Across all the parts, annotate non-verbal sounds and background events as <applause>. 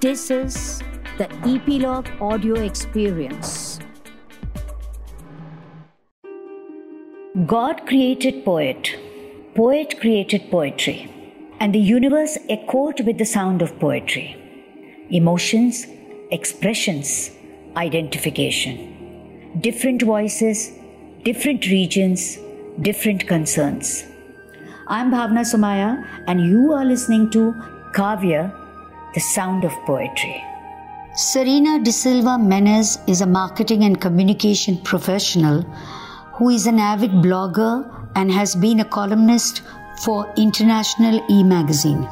This is the Epilogue Audio Experience. God created poet, poet created poetry, and the universe echoed with the sound of poetry. Emotions, expressions, identification. Different voices, different regions, different concerns. I'm Bhavna Sumaya, and you are listening to Kavya, the sound of poetry. Serena De Silva Menez is a marketing and communication professional who is an avid blogger and has been a columnist for International E Magazine.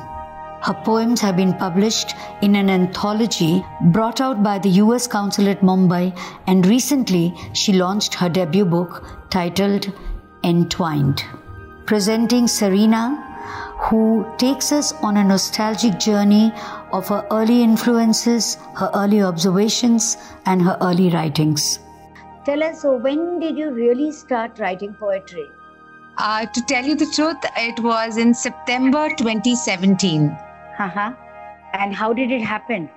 Her poems have been published in an anthology brought out by the US Council at Mumbai, and recently she launched her debut book titled Entwined. Presenting Serena, who takes us on a nostalgic journey of her early influences, her early observations, and her early writings. Tell us, so when did you really start writing poetry? Uh, to tell you the truth, it was in September 2017. Uh-huh. And how did it happen?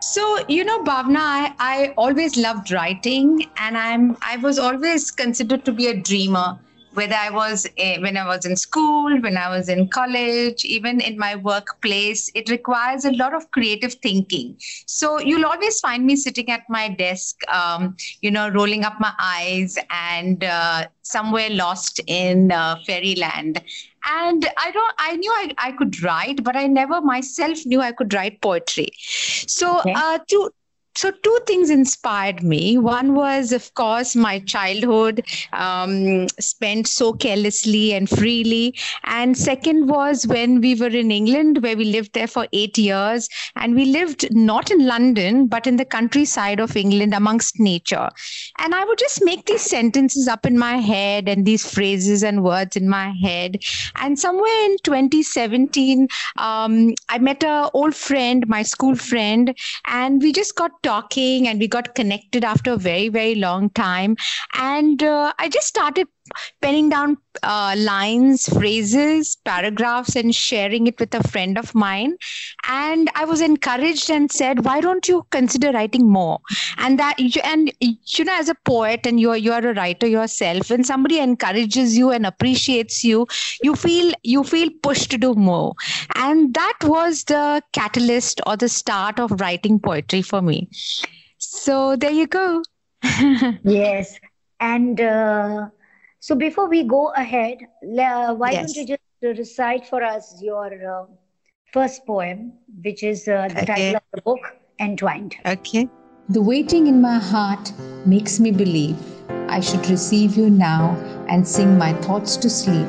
So, you know, Bhavna, I, I always loved writing and I'm I was always considered to be a dreamer whether I was eh, when I was in school, when I was in college, even in my workplace, it requires a lot of creative thinking. So you'll always find me sitting at my desk, um, you know, rolling up my eyes and uh, somewhere lost in uh, fairyland. And I don't, I knew I, I could write, but I never myself knew I could write poetry. So okay. uh, to so two things inspired me. One was of course my childhood um, spent so carelessly and freely. And second was when we were in england where we lived there for eight years. And we lived not in london but in the countryside of england amongst nature. And i would just make these sentences up in my head and these phrases and words in my head. And somewhere in 2017 um, i met a old friend my school friend and we just got talking and we got connected after a very very long time. And uh, i just started penning down uh, lines phrases paragraphs and sharing it with a friend of mine and i was encouraged and said why don't you consider writing more and that and you know as a poet and you are you are a writer yourself when somebody encourages you and appreciates you you feel you feel pushed to do more and that was the catalyst or the start of writing poetry for me so there you go. <laughs> yes. And uh, so before we go ahead, uh, why yes. don't you just recite for us your uh, first poem, which is uh, the okay. title of the book, Entwined. Okay. The waiting in my heart makes me believe I should receive you now and sing my thoughts to sleep.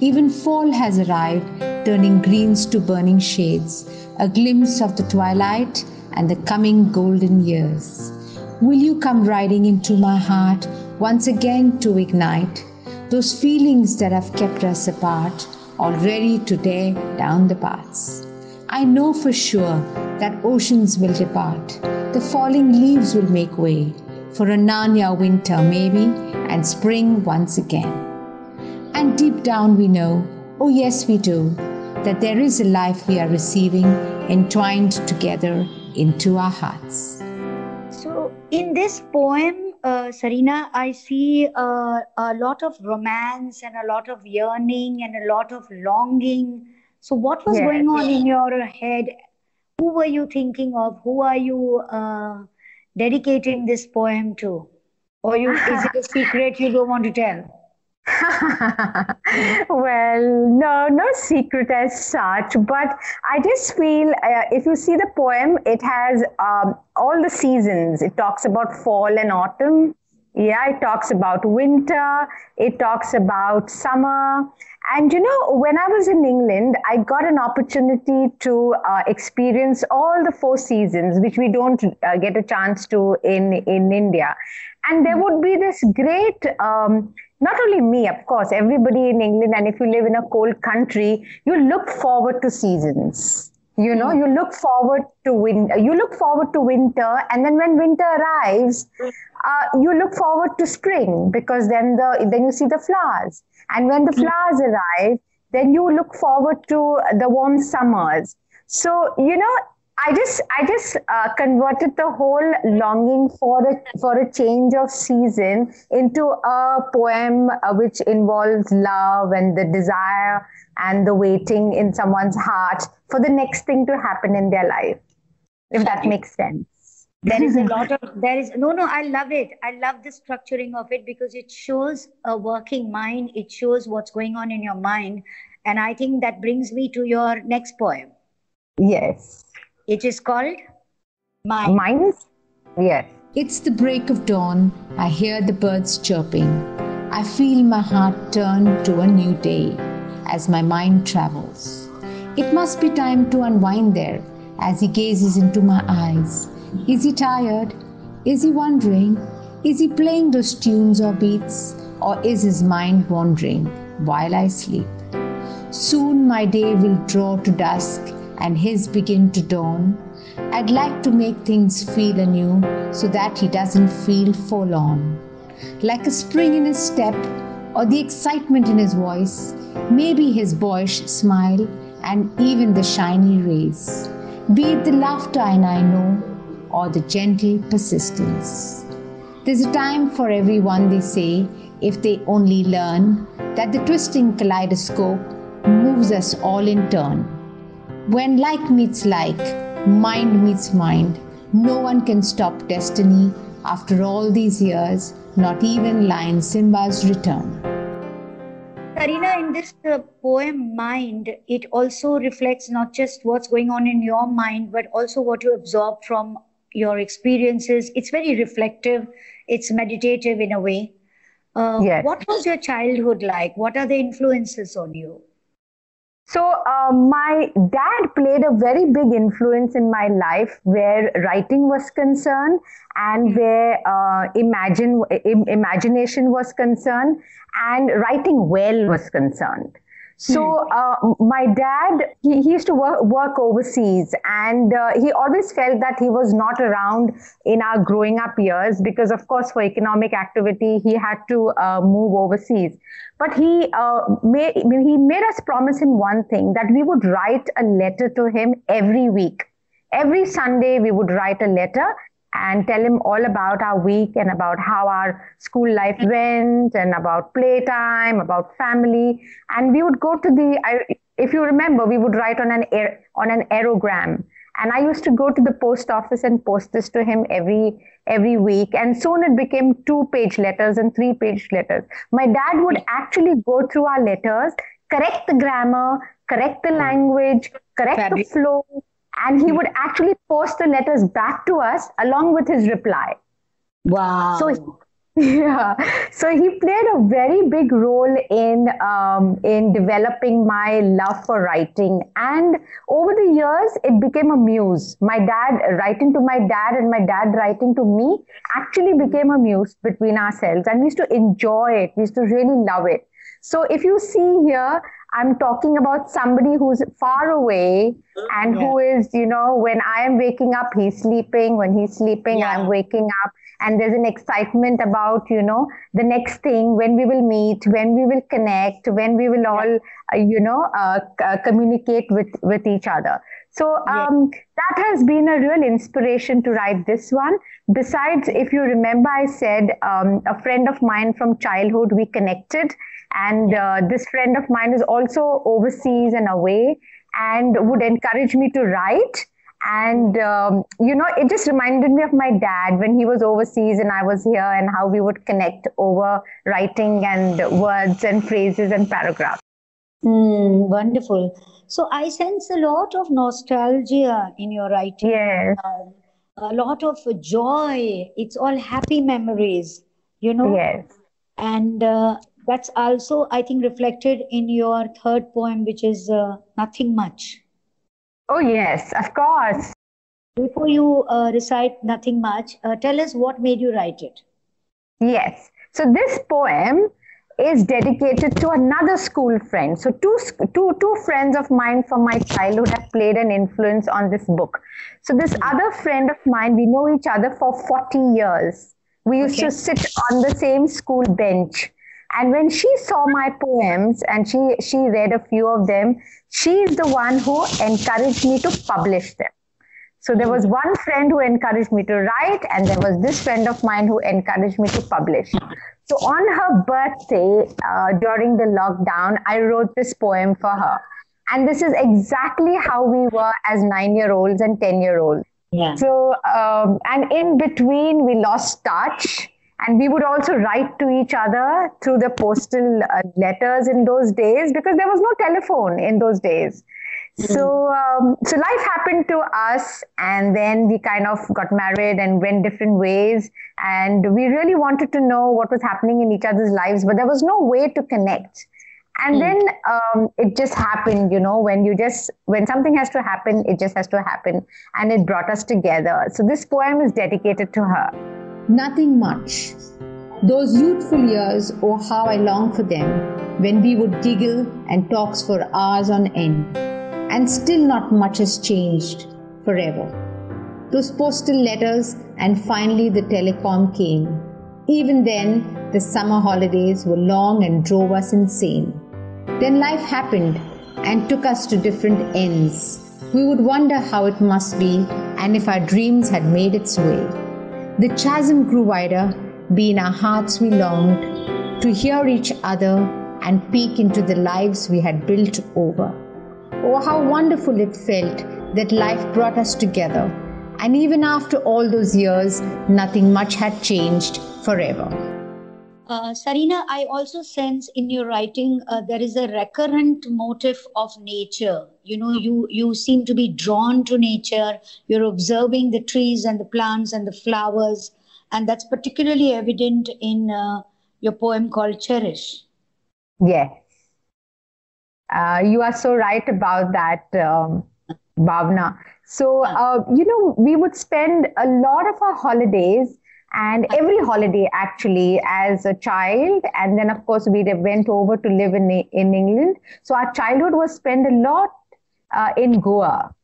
Even fall has arrived, turning greens to burning shades, a glimpse of the twilight and the coming golden years. Will you come riding into my heart once again to ignite those feelings that have kept us apart, already to dare down the paths? I know for sure that oceans will depart, the falling leaves will make way for a Narnia winter, maybe, and spring once again. And deep down we know, oh yes, we do, that there is a life we are receiving entwined together into our hearts. So, in this poem, uh, Serena, I see uh, a lot of romance and a lot of yearning and a lot of longing. So, what was yes. going on in your head? Who were you thinking of? Who are you uh, dedicating this poem to? Or you, is it a secret you don't want to tell? <laughs> well, no, no secret as such, but I just feel uh, if you see the poem, it has um, all the seasons. It talks about fall and autumn. Yeah, it talks about winter. It talks about summer. And you know, when I was in England, I got an opportunity to uh, experience all the four seasons, which we don't uh, get a chance to in in India. And there would be this great um, not only me, of course, everybody in England, and if you live in a cold country, you look forward to seasons. You know, you look forward to winter. You look forward to winter, and then when winter arrives, uh, you look forward to spring because then the then you see the flowers, and when the flowers arrive, then you look forward to the warm summers. So you know, I just I just uh, converted the whole longing for a for a change of season into a poem uh, which involves love and the desire and the waiting in someone's heart for the next thing to happen in their life. If that makes sense. There is <laughs> a lot of there is no no I love it. I love the structuring of it because it shows a working mind. It shows what's going on in your mind, and I think that brings me to your next poem. Yes. It is called Mine. Mine? Yes. It's the break of dawn. I hear the birds chirping. I feel my heart turn to a new day as my mind travels. It must be time to unwind there as he gazes into my eyes. Is he tired? Is he wondering? Is he playing those tunes or beats? Or is his mind wandering while I sleep? Soon my day will draw to dusk and his begin to dawn, I'd like to make things feel anew so that he doesn't feel forlorn. Like a spring in his step or the excitement in his voice, maybe his boyish smile and even the shiny rays, be it the laughter and I know or the gentle persistence. There's a time for everyone, they say, if they only learn that the twisting kaleidoscope moves us all in turn. When like meets like, mind meets mind, no one can stop destiny after all these years, not even Lion Simba's return. Karina, in this uh, poem Mind, it also reflects not just what's going on in your mind, but also what you absorb from your experiences. It's very reflective, it's meditative in a way. Uh, Yes. What was your childhood like? What are the influences on you? So, uh, my dad played a very big influence in my life where writing was concerned and where uh, imagine, im- imagination was concerned and writing well was concerned. So, uh, my dad, he, he used to work, work overseas and uh, he always felt that he was not around in our growing up years because, of course, for economic activity, he had to uh, move overseas. But he uh, made he made us promise him one thing that we would write a letter to him every week. Every Sunday we would write a letter and tell him all about our week and about how our school life mm-hmm. went and about playtime, about family. And we would go to the I, if you remember, we would write on an air, on an aerogram. And I used to go to the post office and post this to him every every week. And soon it became two page letters and three page letters. My dad would mm-hmm. actually go through our letters, correct the grammar, correct the mm-hmm. language, correct Fabulous. the flow, and he would actually post the letters back to us along with his reply. Wow. So <laughs> yeah, so he played a very big role in um, in developing my love for writing, and over the years, it became a muse. My dad writing to my dad and my dad writing to me actually became a muse between ourselves, and we used to enjoy it. We used to really love it. So if you see here, I'm talking about somebody who's far away and who is, you know, when I am waking up, he's sleeping. When he's sleeping, Yeah. I'm waking up. And there's an excitement about, you know, the next thing, when we will meet, when we will connect, when we will all, uh, you know, uh, uh, communicate with, with each other. So um, that has been a real inspiration to write this one. Besides, if you remember, I said um, a friend of mine from childhood, we connected. And uh, this friend of mine is also overseas and away and would encourage me to write. And, um, you know, it just reminded me of my dad when he was overseas and I was here and how we would connect over writing and words and phrases and paragraphs. Hmm, wonderful. So I sense a lot of nostalgia in your writing. Yes. Uh, a lot of joy. It's all happy memories, you know. Yes. And uh, that's also, I think, reflected in your third poem, which is uh, Nothing Much. Oh, yes, of course. Before you uh, recite Nothing Much, uh, tell us what made you write it. Yes. So this poem is dedicated to another school friend. So two, two, two friends of mine from my childhood have played an influence on this book. So this other friend of mine, we know each other for 40 years. We used Okay. to sit on the same school bench. And when she saw my poems and she, she read a few of them, she is the one who encouraged me to publish them. So there was one friend who encouraged me to write, and there was this friend of mine who encouraged me to publish. So on her birthday, uh, during the lockdown, I wrote this poem for her. And this is exactly how we were as nine year olds and 10 year olds. Yeah. So, um, and in between, we lost touch. And we would also write to each other through the postal uh, letters in those days because there was no telephone in those days. So, um, so life happened to us, and then we kind of got married and went different ways. And we really wanted to know what was happening in each other's lives, but there was no way to connect. And Mm. then um, it just happened, you know, when you just when something has to happen, it just has to happen, and it brought us together. So this poem is dedicated to her. Nothing much. Those youthful years, oh how I long for them, when we would giggle and talk for hours on end. And still not much has changed forever. Those postal letters, and finally the telecom came. Even then, the summer holidays were long and drove us insane. Then life happened and took us to different ends. We would wonder how it must be and if our dreams had made its way. The chasm grew wider, be in our hearts we longed to hear each other and peek into the lives we had built over. Oh, how wonderful it felt that life brought us together. And even after all those years, nothing much had changed forever. Uh, Sarina, I also sense in your writing uh, there is a recurrent motif of nature. You know, you you seem to be drawn to nature. You're observing the trees and the plants and the flowers, and that's particularly evident in uh, your poem called "Cherish." Yes. Uh, you are so right about that, um, Bhavna. So, uh, you know, we would spend a lot of our holidays and every holiday actually as a child. And then, of course, we went over to live in, in England. So, our childhood was spent a lot uh, in Goa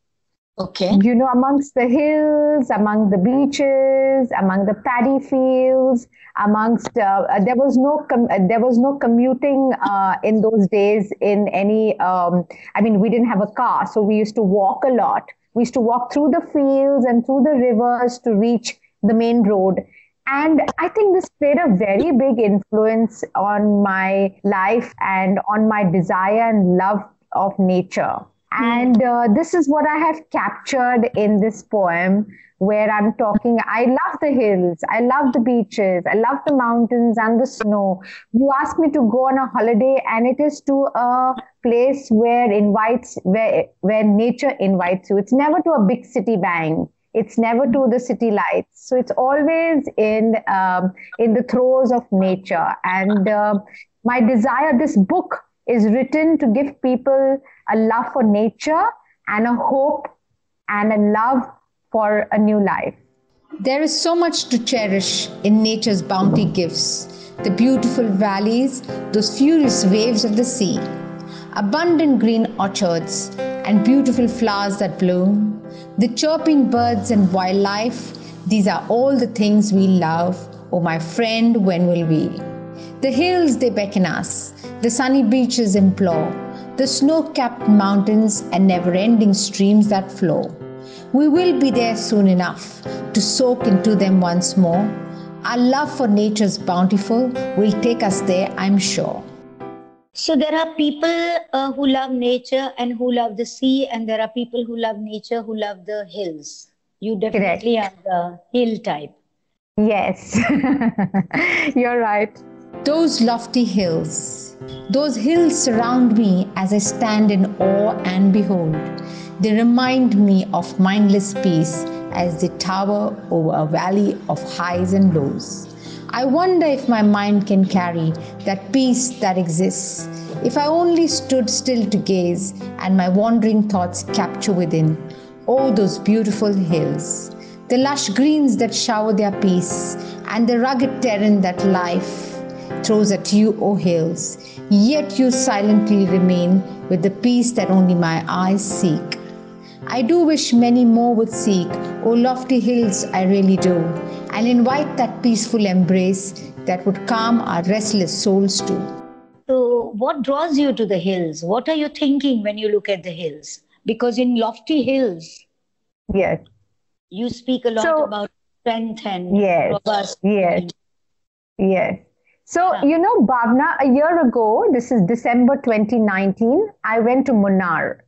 Okay. you know, amongst the hills, among the beaches, among the paddy fields, amongst uh, uh, there was no com- uh, there was no commuting uh, in those days in any. Um, I mean, we didn't have a car, so we used to walk a lot. We used to walk through the fields and through the rivers to reach the main road. And I think this played a very big influence on my life and on my desire and love of nature. And uh, this is what I have captured in this poem, where I'm talking. I love the hills, I love the beaches, I love the mountains and the snow. You ask me to go on a holiday, and it is to a place where invites where where nature invites you. It's never to a big city bang. It's never to the city lights. So it's always in um, in the throes of nature. And uh, my desire, this book is written to give people a love for nature and a hope and a love for a new life. There is so much to cherish in nature's bounty gifts the beautiful valleys, those furious waves of the sea, abundant green orchards, and beautiful flowers that bloom, the chirping birds and wildlife. These are all the things we love. Oh, my friend, when will we? The hills, they beckon us, the sunny beaches implore, the snow capped mountains and never ending streams that flow. We will be there soon enough to soak into them once more. Our love for nature's bountiful will take us there, I'm sure. So there are people uh, who love nature and who love the sea, and there are people who love nature who love the hills. You definitely are the hill type. Yes, <laughs> you're right. Those lofty hills, those hills surround me as I stand in awe and behold. They remind me of mindless peace as they tower over a valley of highs and lows. I wonder if my mind can carry that peace that exists. If I only stood still to gaze and my wandering thoughts capture within, oh, those beautiful hills, the lush greens that shower their peace, and the rugged terrain that life throws at you, O hills, yet you silently remain with the peace that only my eyes seek. I do wish many more would seek, O lofty hills, I really do, and invite that peaceful embrace that would calm our restless souls too. So, what draws you to the hills? What are you thinking when you look at the hills? Because in lofty hills, Yes. You speak a lot So- about strength and Yes, robust. yes. Yes. So, you know, Bhavna, a year ago, this is December 2019, I went to Munnar.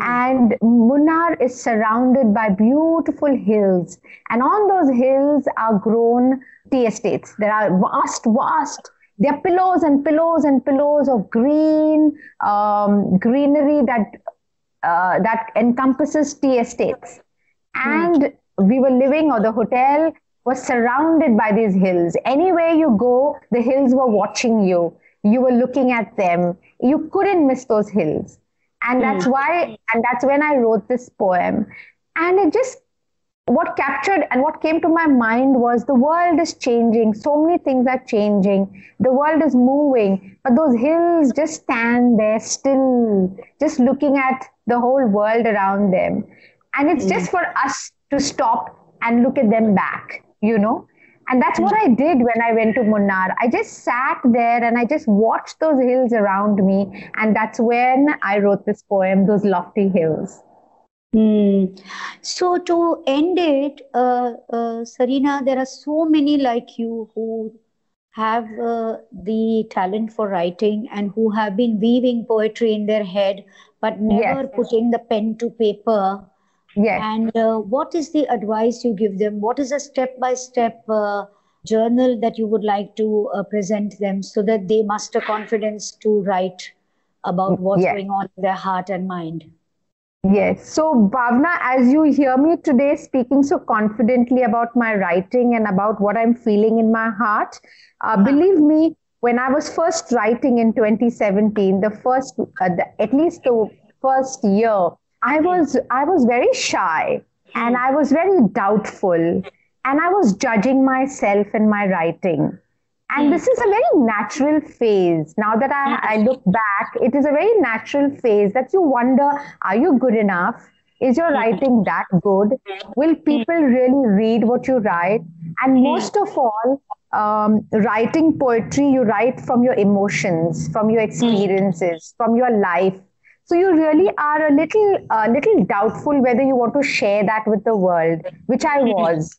And Munnar is surrounded by beautiful hills. And on those hills are grown tea estates. There are vast, vast, there are pillows and pillows and pillows of green, um, greenery that, uh, that encompasses tea estates. And we were living, or the hotel was surrounded by these hills. Anywhere you go, the hills were watching you. You were looking at them. You couldn't miss those hills. And hmm. that's why, and that's when I wrote this poem. And it just, what captured and what came to my mind was the world is changing. So many things are changing. The world is moving, but those hills just stand there still, just looking at the whole world around them. And it's hmm. just for us to stop and look at them back, you know? And that's what I did when I went to Munnar. I just sat there and I just watched those hills around me. And that's when I wrote this poem, Those Lofty Hills. Hmm. So to end it, uh, uh, Sarina, there are so many like you who have uh, the talent for writing and who have been weaving poetry in their head, but never Yes. putting the pen to paper. Yes. And uh, what is the advice you give them? What is a step-by-step uh, journal that you would like to uh, present them so that they muster confidence to write about what's Yes. going on in their heart and mind? Yes. So, Bhavna, as you hear me today speaking so confidently about my writing and about what I'm feeling in my heart, uh, believe me, when I was first writing in 2017, the first, uh, the, at least the first year, I hmm. was I was very shy and hmm. I was very doubtful and I was judging myself in my writing. And hmm. this is a very natural phase. Now that I, I look back, it is a very natural phase that you wonder are you good enough? Is your writing that good? Will people really read what you write? And most of all, um, writing poetry, you write from your emotions, from your experiences, from your life. So you really are a little, a little doubtful whether you want to share that with the world, which I mm-hmm. was.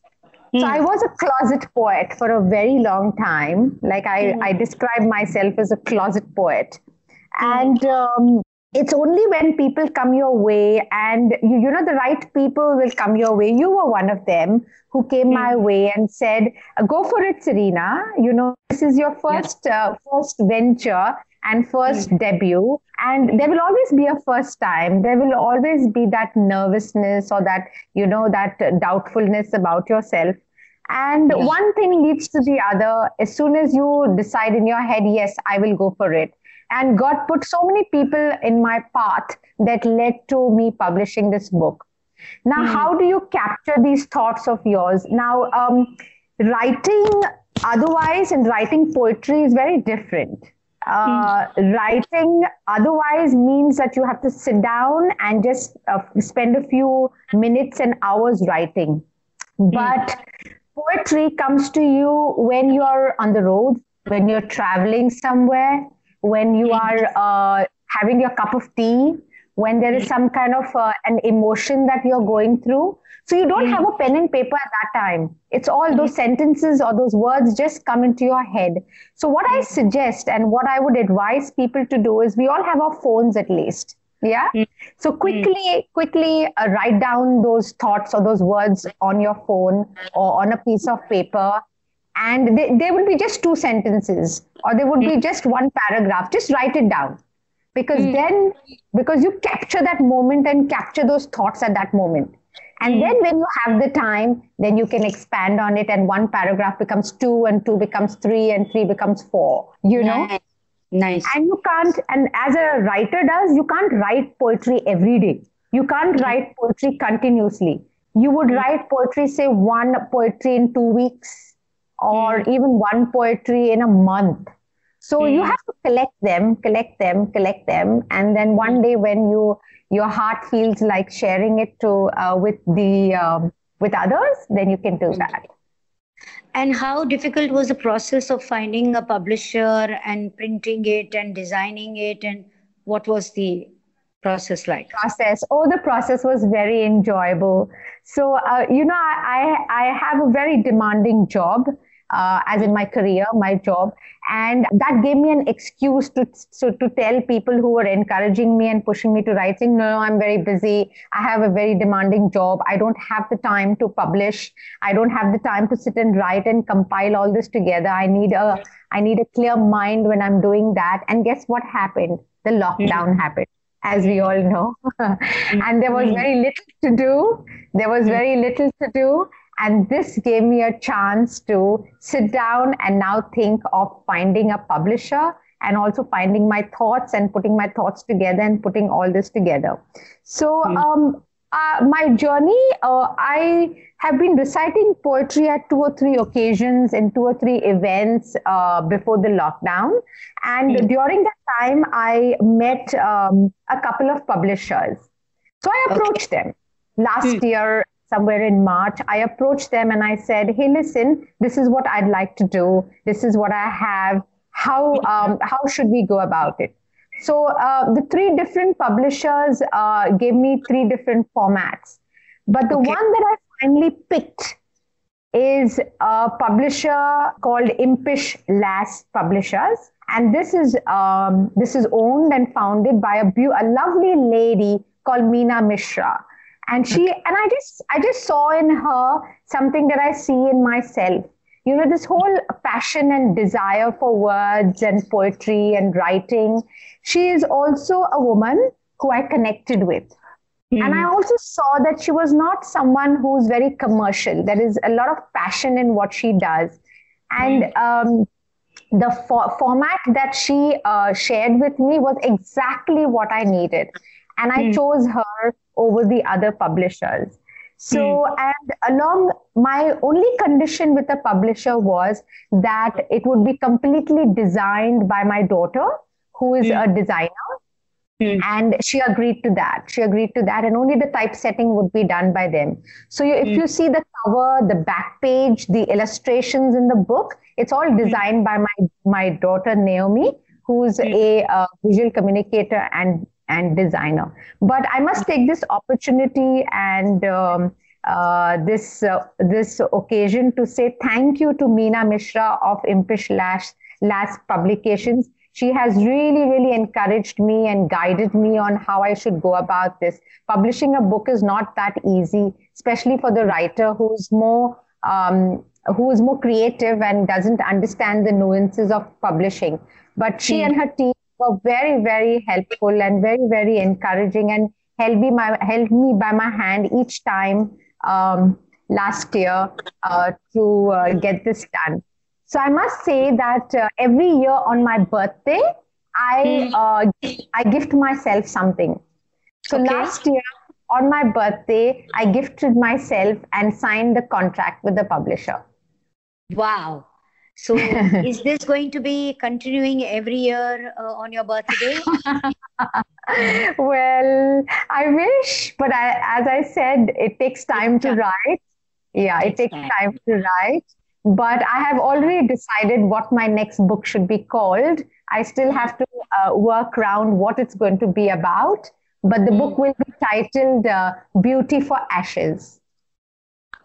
So I mm. was a closet poet for a very long time. Like I, mm-hmm. I describe myself as a closet poet. Mm. And um, it's only when people come your way and you, you know the right people will come your way. You were one of them who came mm. my way and said, "Go for it, Serena. You know this is your first uh, first venture." And first debut, and there will always be a first time. There will always be that nervousness or that, you know, that doubtfulness about yourself. And one thing leads to the other. As soon as you decide in your head, yes, I will go for it. And God put so many people in my path that led to me publishing this book. Now, how do you capture these thoughts of yours? Now, um, writing otherwise and writing poetry is very different. Uh, Writing otherwise means that you have to sit down and just uh, spend a few minutes and hours writing. But poetry comes to you when you're on the road, when you're traveling somewhere, when you are uh, having your cup of tea, when there is some kind of uh, an emotion that you're going through. So you don't hmm. have a pen and paper at that time. It's all hmm. those sentences or those words just come into your head. So what I hmm. suggest and what I would advise people to do is we all have our phones at least. Yeah. So quickly, quickly uh, write down those thoughts or those words on your phone or on a piece of paper. And they, they will be just two sentences or they would be just one paragraph. Just write it down because then because you capture that moment and capture those thoughts at that moment and then when you have the time then you can expand on it and one paragraph becomes two and two becomes three and three becomes four you know? Nice. Nice. and you can't and as a writer does you can't write poetry every day. You can't mm-hmm. write poetry continuously. You would mm-hmm. write poetry say one poetry in two weeks or mm-hmm. even one poetry in a month so you have to collect them collect them collect them and then one day when you your heart feels like sharing it to uh, with the um, with others then you can do that And how difficult was the process of finding a publisher and printing it and designing it? And what was the process like? Process. Oh, the process was very enjoyable. So, uh, you know, I, I, I have a very demanding job uh, as in my career, my job. And that gave me an excuse to, so, to tell people who were encouraging me and pushing me to write, saying, no, I'm very busy. I have a very demanding job. I don't have the time to publish. I don't have the time to sit and write and compile all this together. I need a, I need a clear mind when I'm doing that. And guess what happened? The lockdown mm-hmm. happened as we all know. <laughs> and there was mm-hmm. very little to do. There was mm-hmm. very little to do. And this gave me a chance to sit down and now think of finding a publisher and also finding my thoughts and putting my thoughts together and putting all this together. So, mm. um, uh, my journey, uh, I have been reciting poetry at two or three occasions in two or three events uh, before the lockdown. And mm. during that time, I met um, a couple of publishers. So I approached okay. them. Last mm. year, somewhere in March, I approached them and I said, "Hey, listen, this is what I'd like to do. This is what I have. How um, how should we go about it?" So uh, the three different publishers uh, gave me three different formats, but the okay. one that I finally picked is a publisher called Impish Lass Publishers, and this is um, this is owned and founded by a, bu- a lovely lady called Meena Mishra and she and i just i just saw in her something that i see in myself you know this whole passion and desire for words and poetry and writing she is also a woman who i connected with mm. and i also saw that she was not someone who's very commercial there is a lot of passion in what she does and mm. um, the fo- format that she uh, shared with me was exactly what i needed and i mm. chose her over the other publishers. So, mm. and along my only condition with the publisher was that it would be completely designed by my daughter, who is mm. a designer. Mm. And she agreed to that. She agreed to that, and only the typesetting would be done by them. So, you, if hmm. you see the cover, the back page, the illustrations in the book, it's all hmm. designed by my my daughter Naomi, who's hmm. a uh, visual communicator and and designer. But I must take this opportunity and um, uh, this uh, this occasion to say thank you to Meena Mishra of Impish Lass Publications. She has really, really encouraged me and guided me on how I should go about this. Publishing a book is not that easy, especially for the writer who's more um, who is more creative and doesn't understand the nuances of publishing. But she mm. and her team were very, very helpful and very, very encouraging and held me, my, held me by my hand each time um, last year uh, to uh, get this done. So I must say that uh, every year on my birthday, I hmm. uh, I gift myself something. So okay. last year on my birthday, I gifted myself and signed the contract with the publisher. Wow. So, <laughs> is this going to be continuing every year uh, on your birthday? <laughs> well, I wish, but I, as I said, it takes time to write. Yeah, it takes time to write. But I have already decided what my next book should be called. I still have to uh, work around what it's going to be about. But the book will be titled uh, Beauty for Ashes.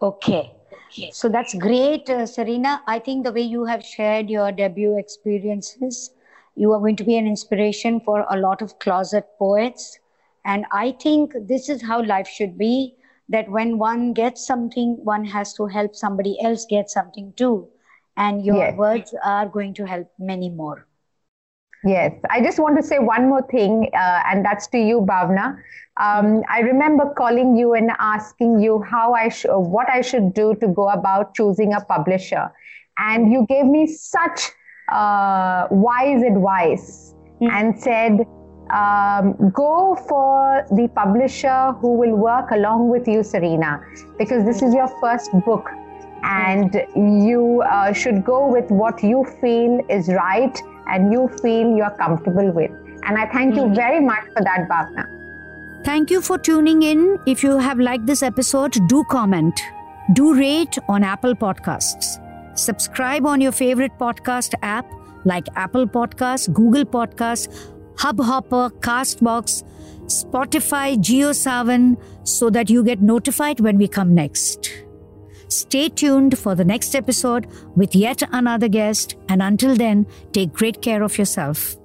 Okay. Yes. So that's great, uh, Serena. I think the way you have shared your debut experiences, you are going to be an inspiration for a lot of closet poets. And I think this is how life should be that when one gets something, one has to help somebody else get something too. And your yes. words are going to help many more. Yes, I just want to say one more thing, uh, and that's to you, Bhavna. Um, I remember calling you and asking you how I sh- what I should do to go about choosing a publisher, and you gave me such uh, wise advice mm-hmm. and said, um, "Go for the publisher who will work along with you, Serena, because this is your first book, and you uh, should go with what you feel is right." and you feel you're comfortable with. And I thank you hmm. very much for that, Bhavna. Thank you for tuning in. If you have liked this episode, do comment, do rate on Apple Podcasts, subscribe on your favorite podcast app like Apple Podcasts, Google Podcasts, Hubhopper, Castbox. Spotify, JioSaavn, so that you get notified when we come next. Stay tuned for the next episode with yet another guest, and until then, take great care of yourself.